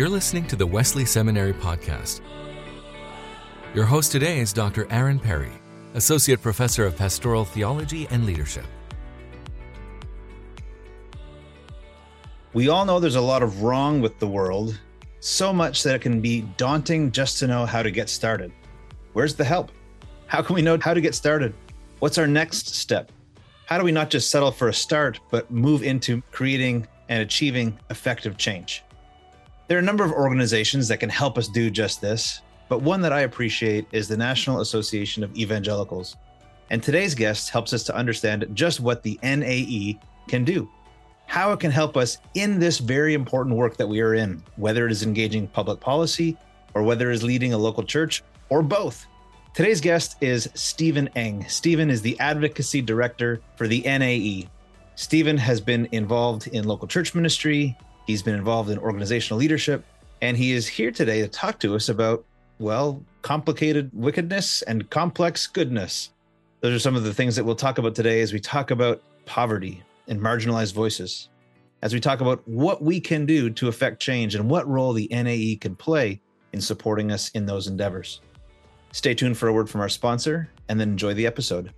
You're listening to the Wesley Seminary Podcast. Your host today is Dr. Aaron Perry, Associate Professor of Pastoral Theology and Leadership. We all know there's a lot of wrong with the world, so much that it can be daunting just to know how to get started. Where's the help? How can we know how to get started? What's our next step? How do we not just settle for a start, but move into creating and achieving effective change? There are a number of organizations that can help us do just this, but one that I appreciate is the National Association of Evangelicals. And today's guest helps us to understand just what the NAE can do how it can help us in this very important work that we are in, whether it is engaging public policy or whether it is leading a local church or both. Today's guest is Stephen Eng. Stephen is the advocacy director for the NAE. Stephen has been involved in local church ministry, he's been involved in organizational leadership, and he is here today to talk to us about, well, complicated wickedness and complex goodness. Those are some of the things that we'll talk about today as we talk about poverty, and marginalized voices as we talk about what we can do to affect change and what role the NAE can play in supporting us in those endeavors. Stay tuned for a word from our sponsor and then enjoy the episode.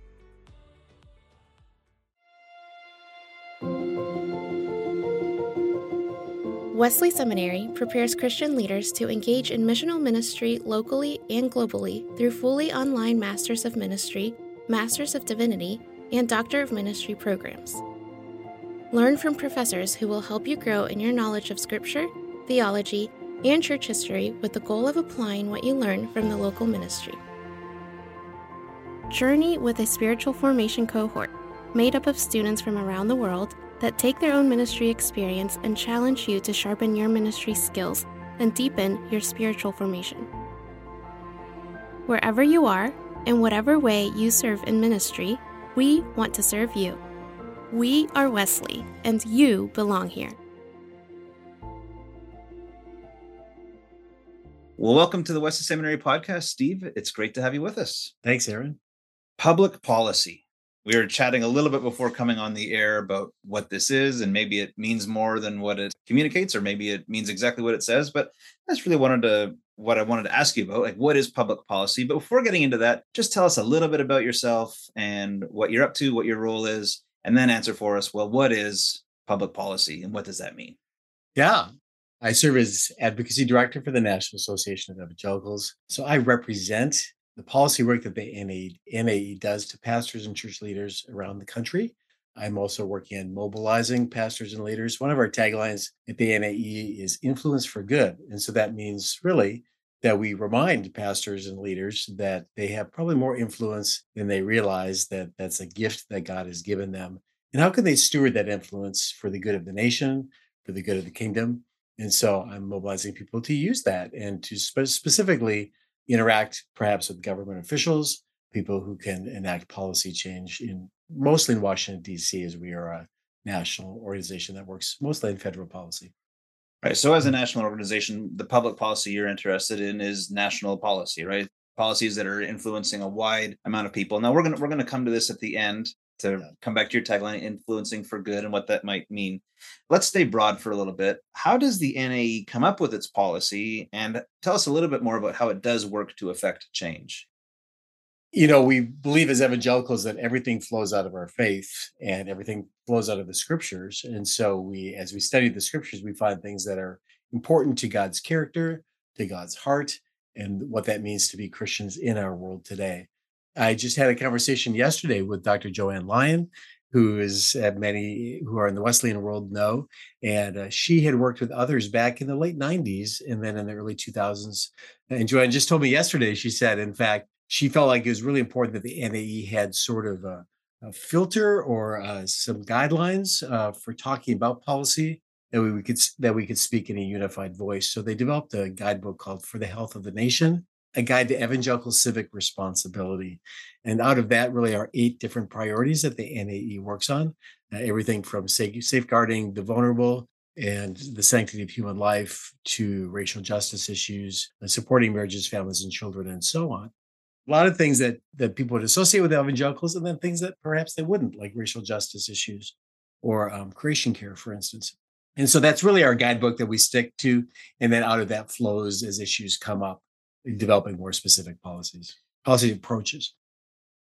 Wesley Seminary prepares Christian leaders to engage in missional ministry locally and globally through fully online Masters of Ministry, Masters of Divinity, and Doctor of Ministry programs. Learn from professors who will help you grow in your knowledge of Scripture, theology, and church history with the goal of applying what you learn from the local ministry. Journey with a spiritual formation cohort made up of students from around the world that take their own ministry experience and challenge you to sharpen your ministry skills and deepen your spiritual formation. Wherever you are, in whatever way you serve in ministry, we want to serve you. We are Wesley, and you belong here. Well, welcome to the Wesley Seminary podcast, Steve. It's great to have you with us. Thanks, Aaron. Public policy. We were chatting a little bit before coming on the air about what this is, and maybe it means more than what it communicates, or maybe it means exactly what it says. But that's really wanted to what I wanted to ask you about, like what is public policy. But before getting into that, just tell us a little bit about yourself and what you're up to, what your role is, and then answer for us well what is public policy and what does that mean yeah i serve as advocacy director for the national association of evangelicals so i represent the policy work that the NAE, NAE does to pastors and church leaders around the country i'm also working on mobilizing pastors and leaders one of our taglines at the NAE is influence for good and so that means really that we remind pastors and leaders that they have probably more influence than they realize that that's a gift that God has given them. And how can they steward that influence for the good of the nation, for the good of the kingdom? And so I'm mobilizing people to use that and to spe- specifically interact perhaps with government officials, people who can enact policy change in mostly in Washington, D.C., as we are a national organization that works mostly in federal policy. Right. So, as a mm. national organization, the public policy you're interested in is national policy, right? Policies that are influencing a wide amount of people. Now, we're gonna we're gonna come to this at the end to come back to your tagline, influencing for good, and what that might mean. Let's stay broad for a little bit. How does the NAE come up with its policy, and tell us a little bit more about how it does work to affect change? you know, we believe as evangelicals that everything flows out of our faith and everything flows out of the scriptures. And so we, as we study the scriptures, we find things that are important to God's character, to God's heart, and what that means to be Christians in our world today. I just had a conversation yesterday with Dr. Jo Anne Lyon, who is uh, many who are in the Wesleyan world know, and uh, she had worked with others back in the late 90s and then in the early 2000s. And Joanne just told me yesterday, she said, in fact, she felt like it was really important that the NAE had sort of a, a filter or uh, some guidelines uh, for talking about policy that we could that we could speak in a unified voice. So they developed a guidebook called "For the Health of the Nation." A guide to evangelical civic responsibility. And out of that, really are eight different priorities that the NAE works on uh, everything from safeguarding the vulnerable and the sanctity of human life to racial justice issues, uh, supporting marriages, families, and children, and so on a lot of things that that people would associate with evangelicals, and then things that perhaps they wouldn't, like racial justice issues or um, creation care, for instance. And so that's really our guidebook that we stick to. And then out of that flows as issues come up, developing more specific policies, policy approaches.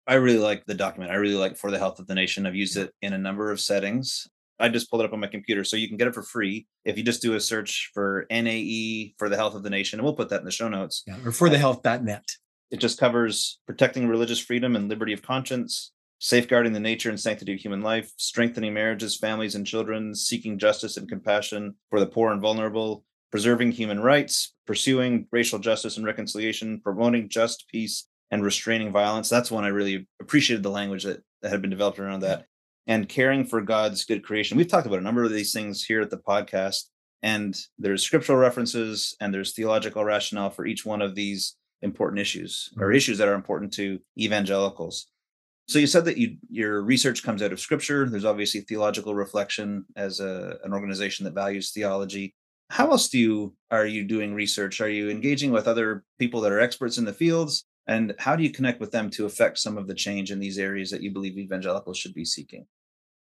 I really like the document. I really like For the Health of the Nation. I've used it in a number of settings. I just pulled it up on my computer. So you can get it for free if you just do a search for NAE for the health of the nation. And we'll put that in the show notes. Yeah, or for the uh, health.net. It just covers protecting religious freedom and liberty of conscience, safeguarding the nature and sanctity of human life, strengthening marriages, families, and children, seeking justice and compassion for the poor and vulnerable, preserving human rights, pursuing racial justice and reconciliation, promoting just peace, and restraining violence. That's one I really appreciated the language that, that had been developed around that and caring for God's good creation. We've talked about a number of these things here at the podcast, and there's scriptural references and there's theological rationale for each one of these important issues or mm-hmm. issues that are important to evangelicals. So you said that you, your research comes out of scripture. There's obviously theological reflection as a, an organization that values theology. How else do you are you doing research? Are you engaging with other people that are experts in the fields? And how do you connect with them to affect some of the change in these areas that you believe evangelicals should be seeking?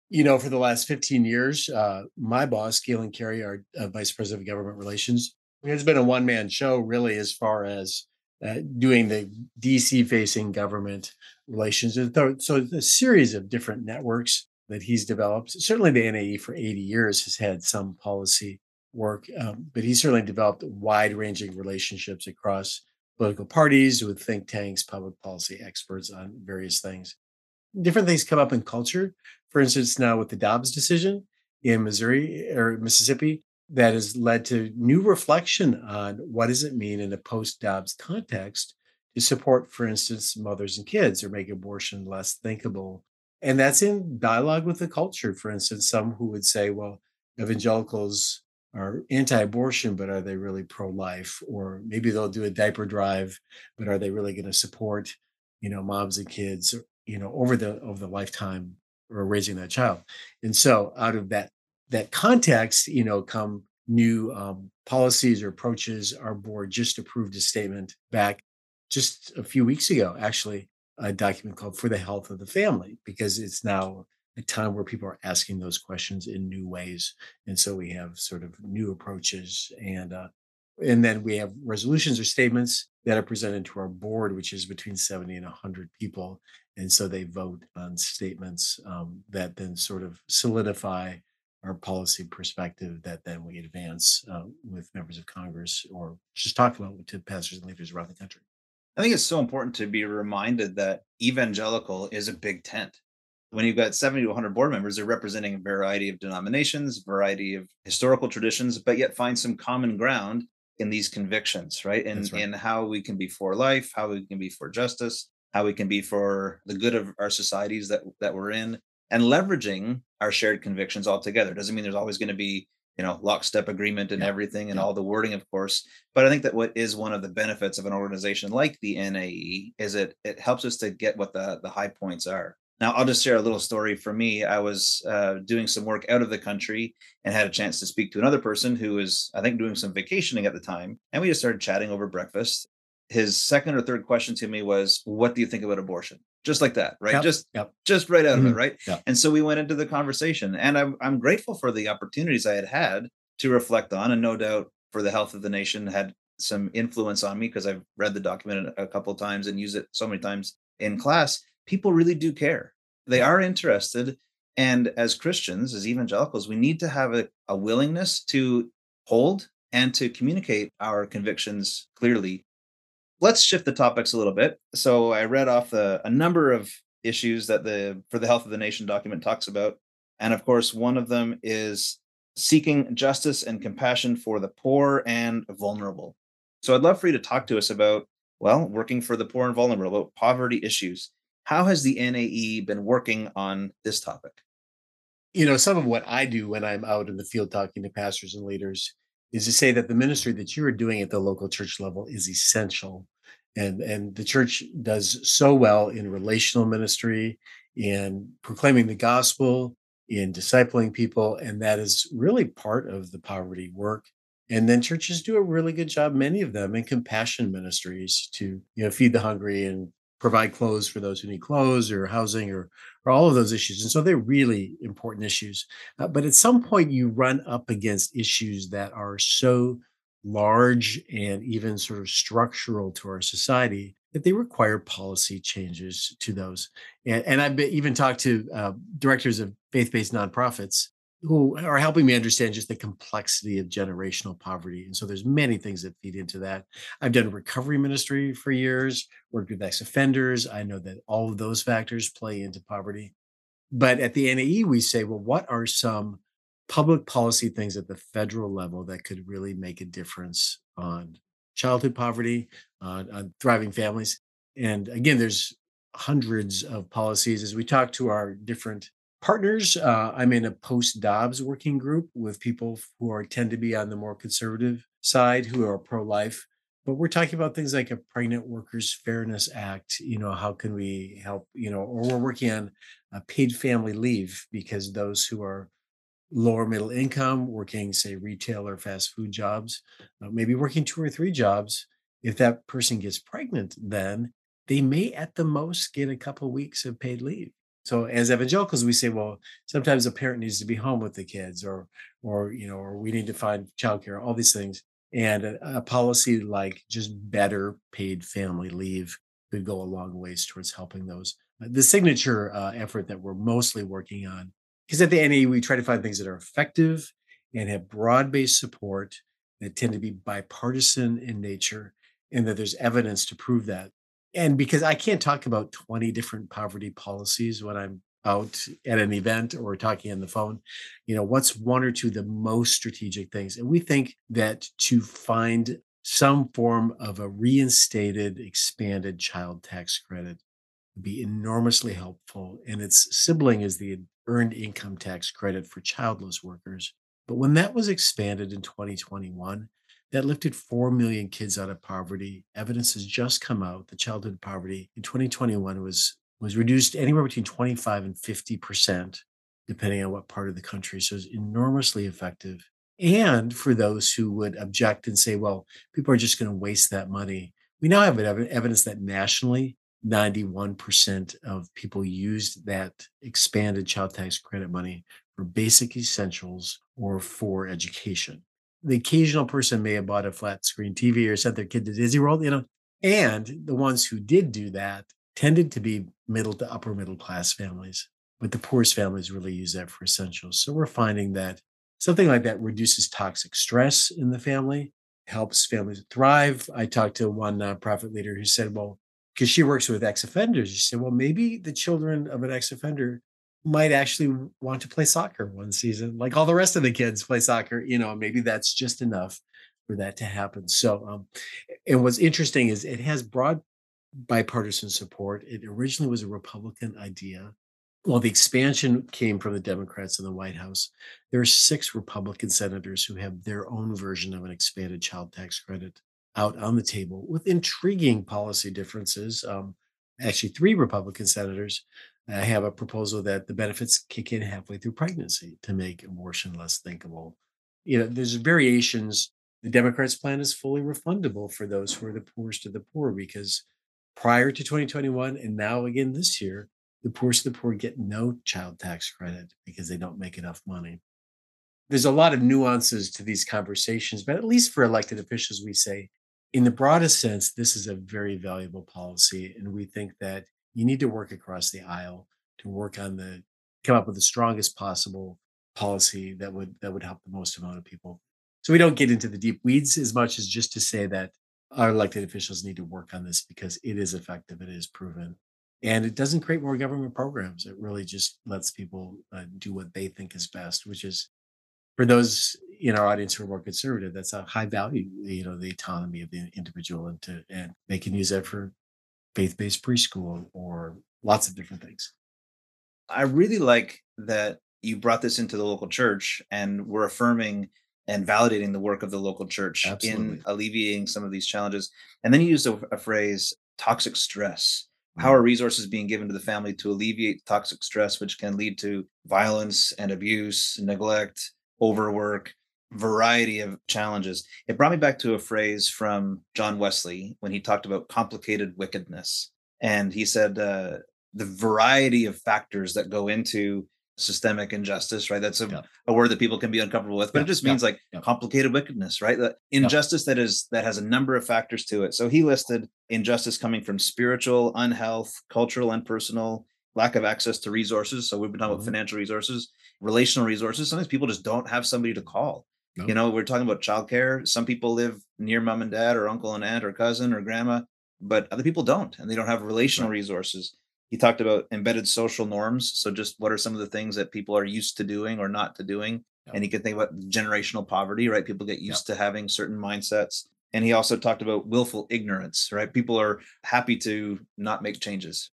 You know, for the last 15 years, uh, my boss, Galen Carey, our uh, vice president of government relations, has been a one man show really as far as uh, doing the DC facing government relations. So, a series of different networks that he's developed. Certainly, the NAE for 80 years has had some policy work, um, but he certainly developed wide ranging relationships across political parties, with think tanks, public policy experts on various things. Different things come up in culture. For instance, now with the Dobbs decision in Missouri or Mississippi, that has led to new reflection on what does it mean in a post-Dobbs context to support, for instance, mothers and kids or make abortion less thinkable. And that's in dialogue with the culture. For instance, some who would say, well, evangelicals are anti-abortion, but are they really pro-life? Or maybe they'll do a diaper drive, but are they really going to support, you know, moms and kids, you know, over the over the lifetime or raising that child? And so, out of that that context, you know, come new um, policies or approaches. Our board just approved a statement back just a few weeks ago, actually, a document called "For the Health of the Family," because it's now a time where people are asking those questions in new ways and so we have sort of new approaches and uh, and then we have resolutions or statements that are presented to our board which is between 70 and 100 people and so they vote on statements um, that then sort of solidify our policy perspective that then we advance uh, with members of congress or just talk about to pastors and leaders around the country. I think it's so important to be reminded that evangelical is a big tent when you've got 70 to 100 board members, they're representing a variety of denominations, variety of historical traditions, but yet find some common ground in these convictions, right? And right. in how we can be for life, how we can be for justice, how we can be for the good of our societies that that we're in, and leveraging our shared convictions all together. Doesn't mean there's always going to be you know lockstep agreement and yeah. everything and yeah. all the wording of course but i think that what is one of the benefits of an organization like the nae is it it helps us to get what the the high points are now, I'll just share a little story for me. I was uh, doing some work out of the country and had a chance to speak to another person who was, I think, doing some vacationing at the time. And we just started chatting over breakfast. His second or third question to me was, What do you think about abortion? Just like that, right? Yep, just, yep. just right out mm-hmm, of it, mm-hmm. right? Yep. And so we went into the conversation, and I'm, I'm grateful for the opportunities I had had to reflect on, and no doubt for the health of the nation had some influence on me because I've read the document a couple of times and used it so many times in class people really do care. They are interested. And as Christians, as evangelicals, we need to have a, a willingness to hold and to communicate our convictions clearly. Let's shift the topics a little bit. So I read off the, a number of issues that the for the health of the nation document talks about. And of course, one of them is seeking justice and compassion for the poor and vulnerable. So I'd love for you to talk to us about, well, working for the poor and vulnerable, about poverty issues. How has the NAE been working on this topic? You know, some of what I do when I'm out in the field talking to pastors and leaders is to say that the ministry that you are doing at the local church level is essential. And, and the church does so well in relational ministry, in proclaiming the gospel, in discipling people. And that is really part of the poverty work. And then churches do a really good job, many of them in compassion ministries to, you know, feed the hungry and provide clothes for those who need clothes or housing or, or all of those issues. And so they're really important issues. Uh, but at some point, you run up against issues that are so large and even sort of structural to our society that they require policy changes to those. And, and I've been, even talked to uh, directors of faith based nonprofits who are helping me understand just the complexity of generational poverty. And so there's many things that feed into that. I've done recovery ministry for years, worked with ex-offenders. I know that all of those factors play into poverty. But at the NAE, we say, well, what are some public policy things at the federal level that could really make a difference on childhood poverty, on, thriving families? And again, there's hundreds of policies as we talk to our different partners. Uh, I'm in a post Dobbs working group with people who are tend to be on the more conservative side, who are pro life. But we're talking about things like a Pregnant Workers Fairness Act. You know, how can we help? You know, or we're working on a paid family leave because those who are lower middle income, working say retail or fast food jobs, uh, maybe working two or three jobs. If that person gets pregnant, then they may at the most get a couple weeks of paid leave so as evangelicals we say well sometimes a parent needs to be home with the kids or or you know or we need to find childcare all these things. And a, a policy like just better paid family leave could go a long ways towards helping those. The signature uh, effort that we're mostly working on because at the NAE we try to find things that are effective and have broad-based support that tend to be bipartisan in nature and that there's evidence to prove that and because I can't talk about 20 different poverty policies when I'm out at an event or talking on the phone, you know, what's one or two the most strategic things? And we think that to find some form of a reinstated, expanded child tax credit would be enormously helpful. And its sibling is the earned income tax credit for childless workers. But when that was expanded in 2021, that lifted 4 million kids out of poverty. Evidence has just come out that childhood poverty in 2021 was was reduced anywhere between 25 and 50 percent, depending on what part of the country. So it's enormously effective. And for those who would object and say, well, people are just going to waste that money, we now have evidence that nationally, 91% of people used that expanded child tax credit money for basic essentials or for education the occasional person may have bought a flat screen TV or sent their kid to Disney World, you know, and the ones who did do that tended to be middle to upper middle class families. But the poorest families really use that for essentials. So we're finding that something like that reduces toxic stress in the family, helps families thrive. I talked to one uh, nonprofit leader who said, well, because she works with ex offenders, she said, well, maybe the children of an ex offender might actually want to play soccer one season, like all the rest of the kids play soccer. You know, maybe that's just enough for that to happen. So, um, and what's interesting is it has broad bipartisan support. It originally was a Republican idea. Well, the expansion came from the Democrats in the White House. There are six Republican senators who have their own version of an expanded child tax credit out on the table with intriguing policy differences. Um, actually, three Republican senators I have a proposal that the benefits kick in halfway through pregnancy to make abortion less thinkable. You know, there's variations. The Democrats' plan is fully refundable for those who are the poorest of the poor because prior to 2021 and now again this year, the poorest of the poor get no child tax credit because they don't make enough money. There's a lot of nuances to these conversations, but at least for elected officials, we say, in the broadest sense, this is a very valuable policy. And we think that you need to work across the aisle to work on the come up with the strongest possible policy that would that would help the most amount of people. So we don't get into the deep weeds as much as just to say that our elected officials need to work on this because it is effective, it is proven, and it doesn't create more government programs. It really just lets people uh, do what they think is best, which is for those in our audience who are more conservative. That's a high value, you know, the autonomy of the individual, and to and they can use that for faith based preschool or lots of different things. I really like that you brought this into the local church and we're affirming and validating the work of the local church Absolutely. in alleviating some of these challenges. And then you used a, a phrase toxic stress. How mm-hmm. are resources being given to the family to alleviate toxic stress, which can lead to violence and abuse, neglect, overwork? Variety of challenges. It brought me back to a phrase from John Wesley when he talked about complicated wickedness. And he said uh, the variety of factors that go into systemic injustice, right? That's a, yeah. a word that people can be uncomfortable with, but yeah. it just means yeah. like complicated wickedness, right? The injustice that is that has a number of factors to it. So he listed injustice coming from spiritual unhealth, cultural and personal, lack of access to resources. So we've been talking mm-hmm. about financial resources, relational resources. Sometimes people just don't have somebody to call. You know, we're talking about childcare. Some people live near mom and dad or uncle and aunt or cousin or grandma, but other people don't, and they don't have relational right. resources he talked about embedded social norms so just what are some of the things that people are used to doing or not to doing yeah. and he could think about generational poverty right people get used yeah. to having certain mindsets and he also talked about willful ignorance right people are happy to not make changes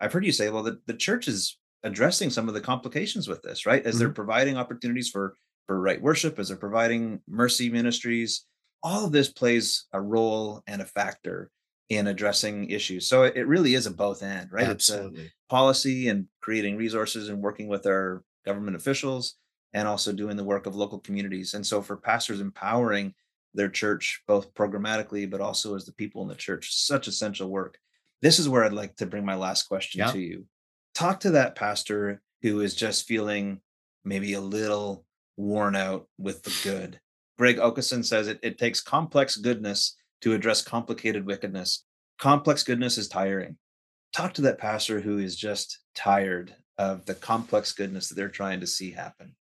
i've heard you say well the, the church is addressing some of the complications with this right as mm-hmm. they're providing opportunities for for right worship as they're providing mercy ministries all of this plays a role and a factor in addressing issues. So it really is a both end, right? Absolutely. It's policy and creating resources and working with our government officials and also doing the work of local communities. And so for pastors empowering their church both programmatically but also as the people in the church, such essential work. This is where I'd like to bring my last question yeah. to you. Talk to that pastor who is just feeling maybe a little worn out with the good. Gregg Okesson says it, it takes complex goodness to address complicated wickedness. Complex goodness is tiring. Talk to that pastor who is just tired of the complex goodness that they're trying to see happen.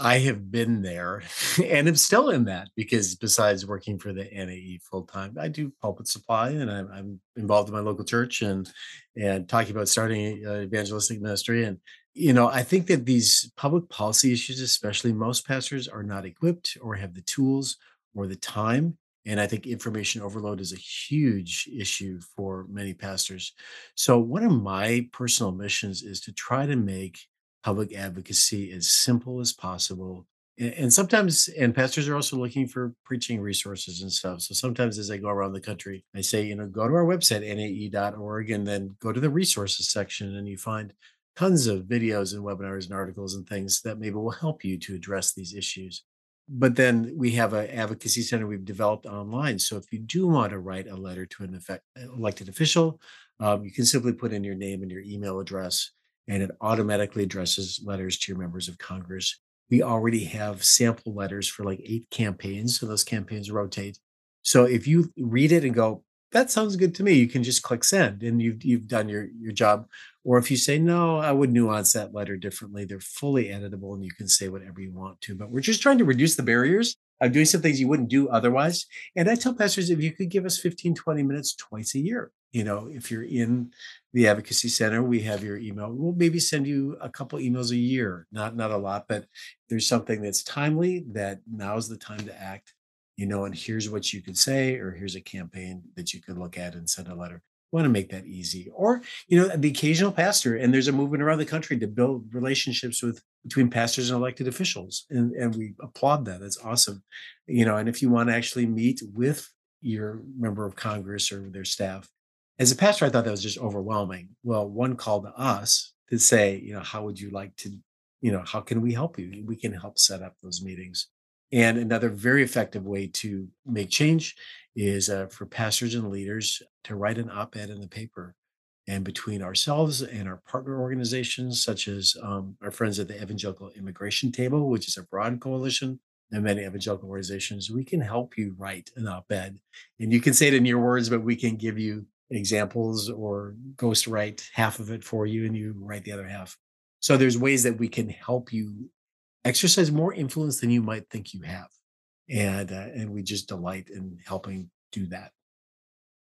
I have been there and I'm still in that because besides working for the NAE full time, I do pulpit supply and I'm, I'm, involved in my local church and and talking about starting an uh, evangelistic ministry. And you know, I think that these public policy issues, especially most pastors, are not equipped or have the tools or the time and I think information overload is a huge issue for many pastors. So, one of my personal missions is to try to make public advocacy as simple as possible. And sometimes, and pastors are also looking for preaching resources and stuff. So sometimes as I go around the country, I say, you know, go to our website, nae.org, and then go to the resources section, and you find tons of videos and webinars and articles and things that maybe will help you to address these issues but then we have an advocacy center we've developed online. So if you do want to write a letter to an effect, elected official, um, you can simply put in your name and your email address, and it automatically addresses letters to your members of Congress. We already have sample letters for like eight campaigns, so those campaigns rotate. So if you read it and go, that sounds good to me. You can just click send and you've you've done your your job. Or if you say no, I would nuance that letter differently. They're fully editable and you can say whatever you want to. But we're just trying to reduce the barriers of doing some things you wouldn't do otherwise. And I tell pastors if you could give us 15, 20 minutes twice a year, you know, if you're in the advocacy center, we have your email. We'll maybe send you a couple emails a year, not not a lot, but there's something that's timely that now's the time to act you know, and here's what you could say, or here's a campaign that you could look at and send a letter. We want to make that easy. Or, you know, the occasional pastor, and there's a movement around the country to build relationships with between pastors and elected officials. And, and we applaud that. That's awesome. You know, and if you want to actually meet with your member of Congress or their staff, as a pastor, I thought that was just overwhelming. Well, one call to us to say, you know, how would you like to, you know, how can we help you? We can help set up those meetings. And another very effective way to make change is uh, for pastors and leaders to write an op ed in the paper. And between ourselves and our partner organizations, such as um, our friends at the Evangelical Immigration Table, which is a broad coalition, and many evangelical organizations, we can help you write an op ed. And you can say it in your words, but we can give you examples or ghost write half of it for you and you write the other half. So there's ways that we can help you exercise more influence than you might think you have. And, uh, and we just delight in helping do that.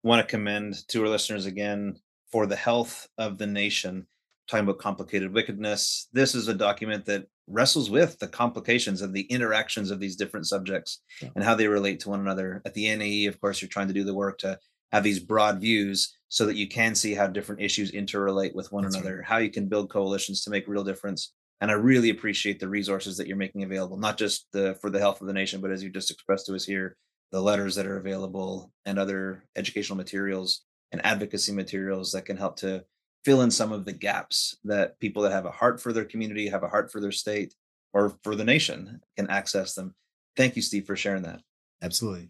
Want to commend to our listeners again for the health of the nation, talking about complicated wickedness. This is a document that wrestles with the complications of the interactions of these different subjects yeah. and how they relate to one another. At the NAE, of course, you're trying to do the work to have these broad views so that you can see how different issues interrelate with one That's another, right. how you can build coalitions to make real difference and i really appreciate the resources that you're making available not just the for the health of the nation but as you just expressed to us here the letters that are available and other educational materials and advocacy materials that can help to fill in some of the gaps that people that have a heart for their community have a heart for their state or for the nation can access them. Thank you steve for sharing that. Absolutely.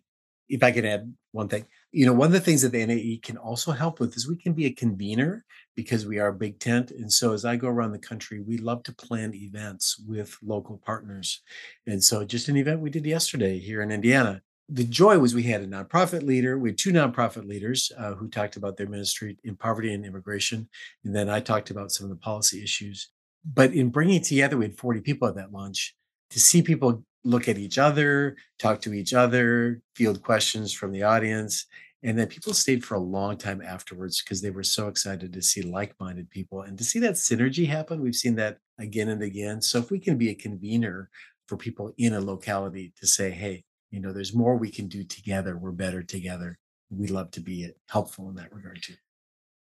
If i could add one thing You know, one of the things that the NAE can also help with is we can be a convener because we are a big tent. And so as I go around the country, we love to plan events with local partners. And so just an event we did yesterday here in Indiana. The joy was we had a nonprofit leader. We had two nonprofit leaders uh, who talked about their ministry in poverty and immigration. And then I talked about some of the policy issues. But in bringing together, we had 40 people at that lunch to see people look at each other, talk to each other, field questions from the audience. And then people stayed for a long time afterwards because they were so excited to see like minded people and to see that synergy happen. We've seen that again and again. So if we can be a convener for people in a locality to say, hey, you know, there's more we can do together, we're better together. We love to be helpful in that regard too.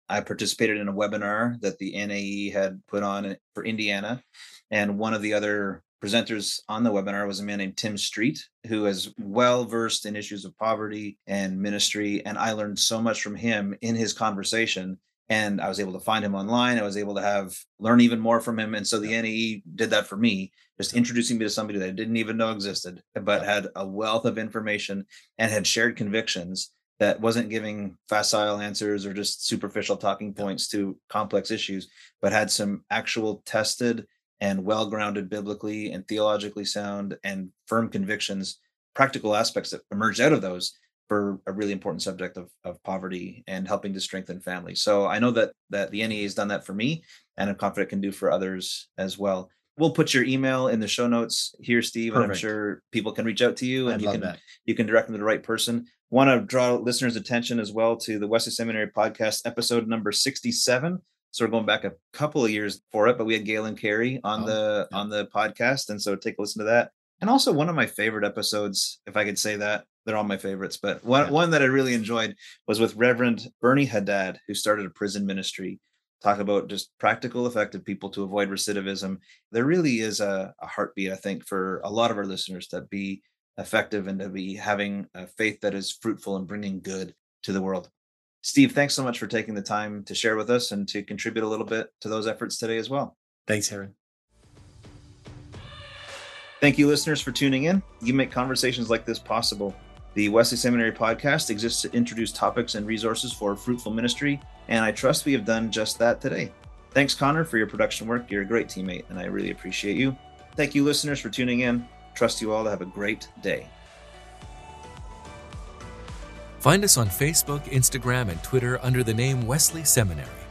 I participated in a webinar that the NAE had put on eh, for Indiana. And one of the other presenters on the webinar was a man named Tim Street, who is well versed in issues of poverty and ministry. And I learned so much from him in his conversation. And I was able to find him online. I was able to have learn even more from him. And so the NAE did that for me, just introducing me to somebody that I didn't even know existed, but had a wealth of information and had shared convictions that wasn't giving facile answers or just superficial talking points to complex issues, but had some actual tested and well grounded biblically and theologically sound and firm convictions, practical aspects that emerged out of those for a really important subject of, of poverty and helping to strengthen families. So I know that that the NEA has done that for me, and I'm confident can do for others as well. We'll put your email in the show notes here, Steve, Perfect. and I'm sure people can reach out to you and I'd you can that. you can direct them to the right person. Want to draw listeners' attention as well to the Wesley Seminary podcast episode number 67 so we're going back a couple of years for it, but we had Galen Carey on oh, the yeah. on the podcast, and so take a listen to that. And also one of my favorite episodes, if I could say that, they're all my favorites, but one yeah. one that I really enjoyed was with Reverend Bernie Haddad, who started a prison ministry. Talk about just practical, effective people to avoid recidivism. There really is a, a heartbeat, I think, for a lot of our listeners to be effective and to be having a faith that is fruitful and bringing good to the world. Steve, thanks so much for taking the time to share with us and to contribute a little bit to those efforts today as well. Thanks, Aaron. Thank you, listeners, for tuning in. You make conversations like this possible. The Wesley Seminary podcast exists to introduce topics and resources for fruitful ministry, and I trust we have done just that today. Thanks, Connor, for your production work. You're a great teammate, and I really appreciate you. Thank you, listeners, for tuning in. Trust you all to have a great day. Find us on Facebook, Instagram, and Twitter under the name Wesley Seminary.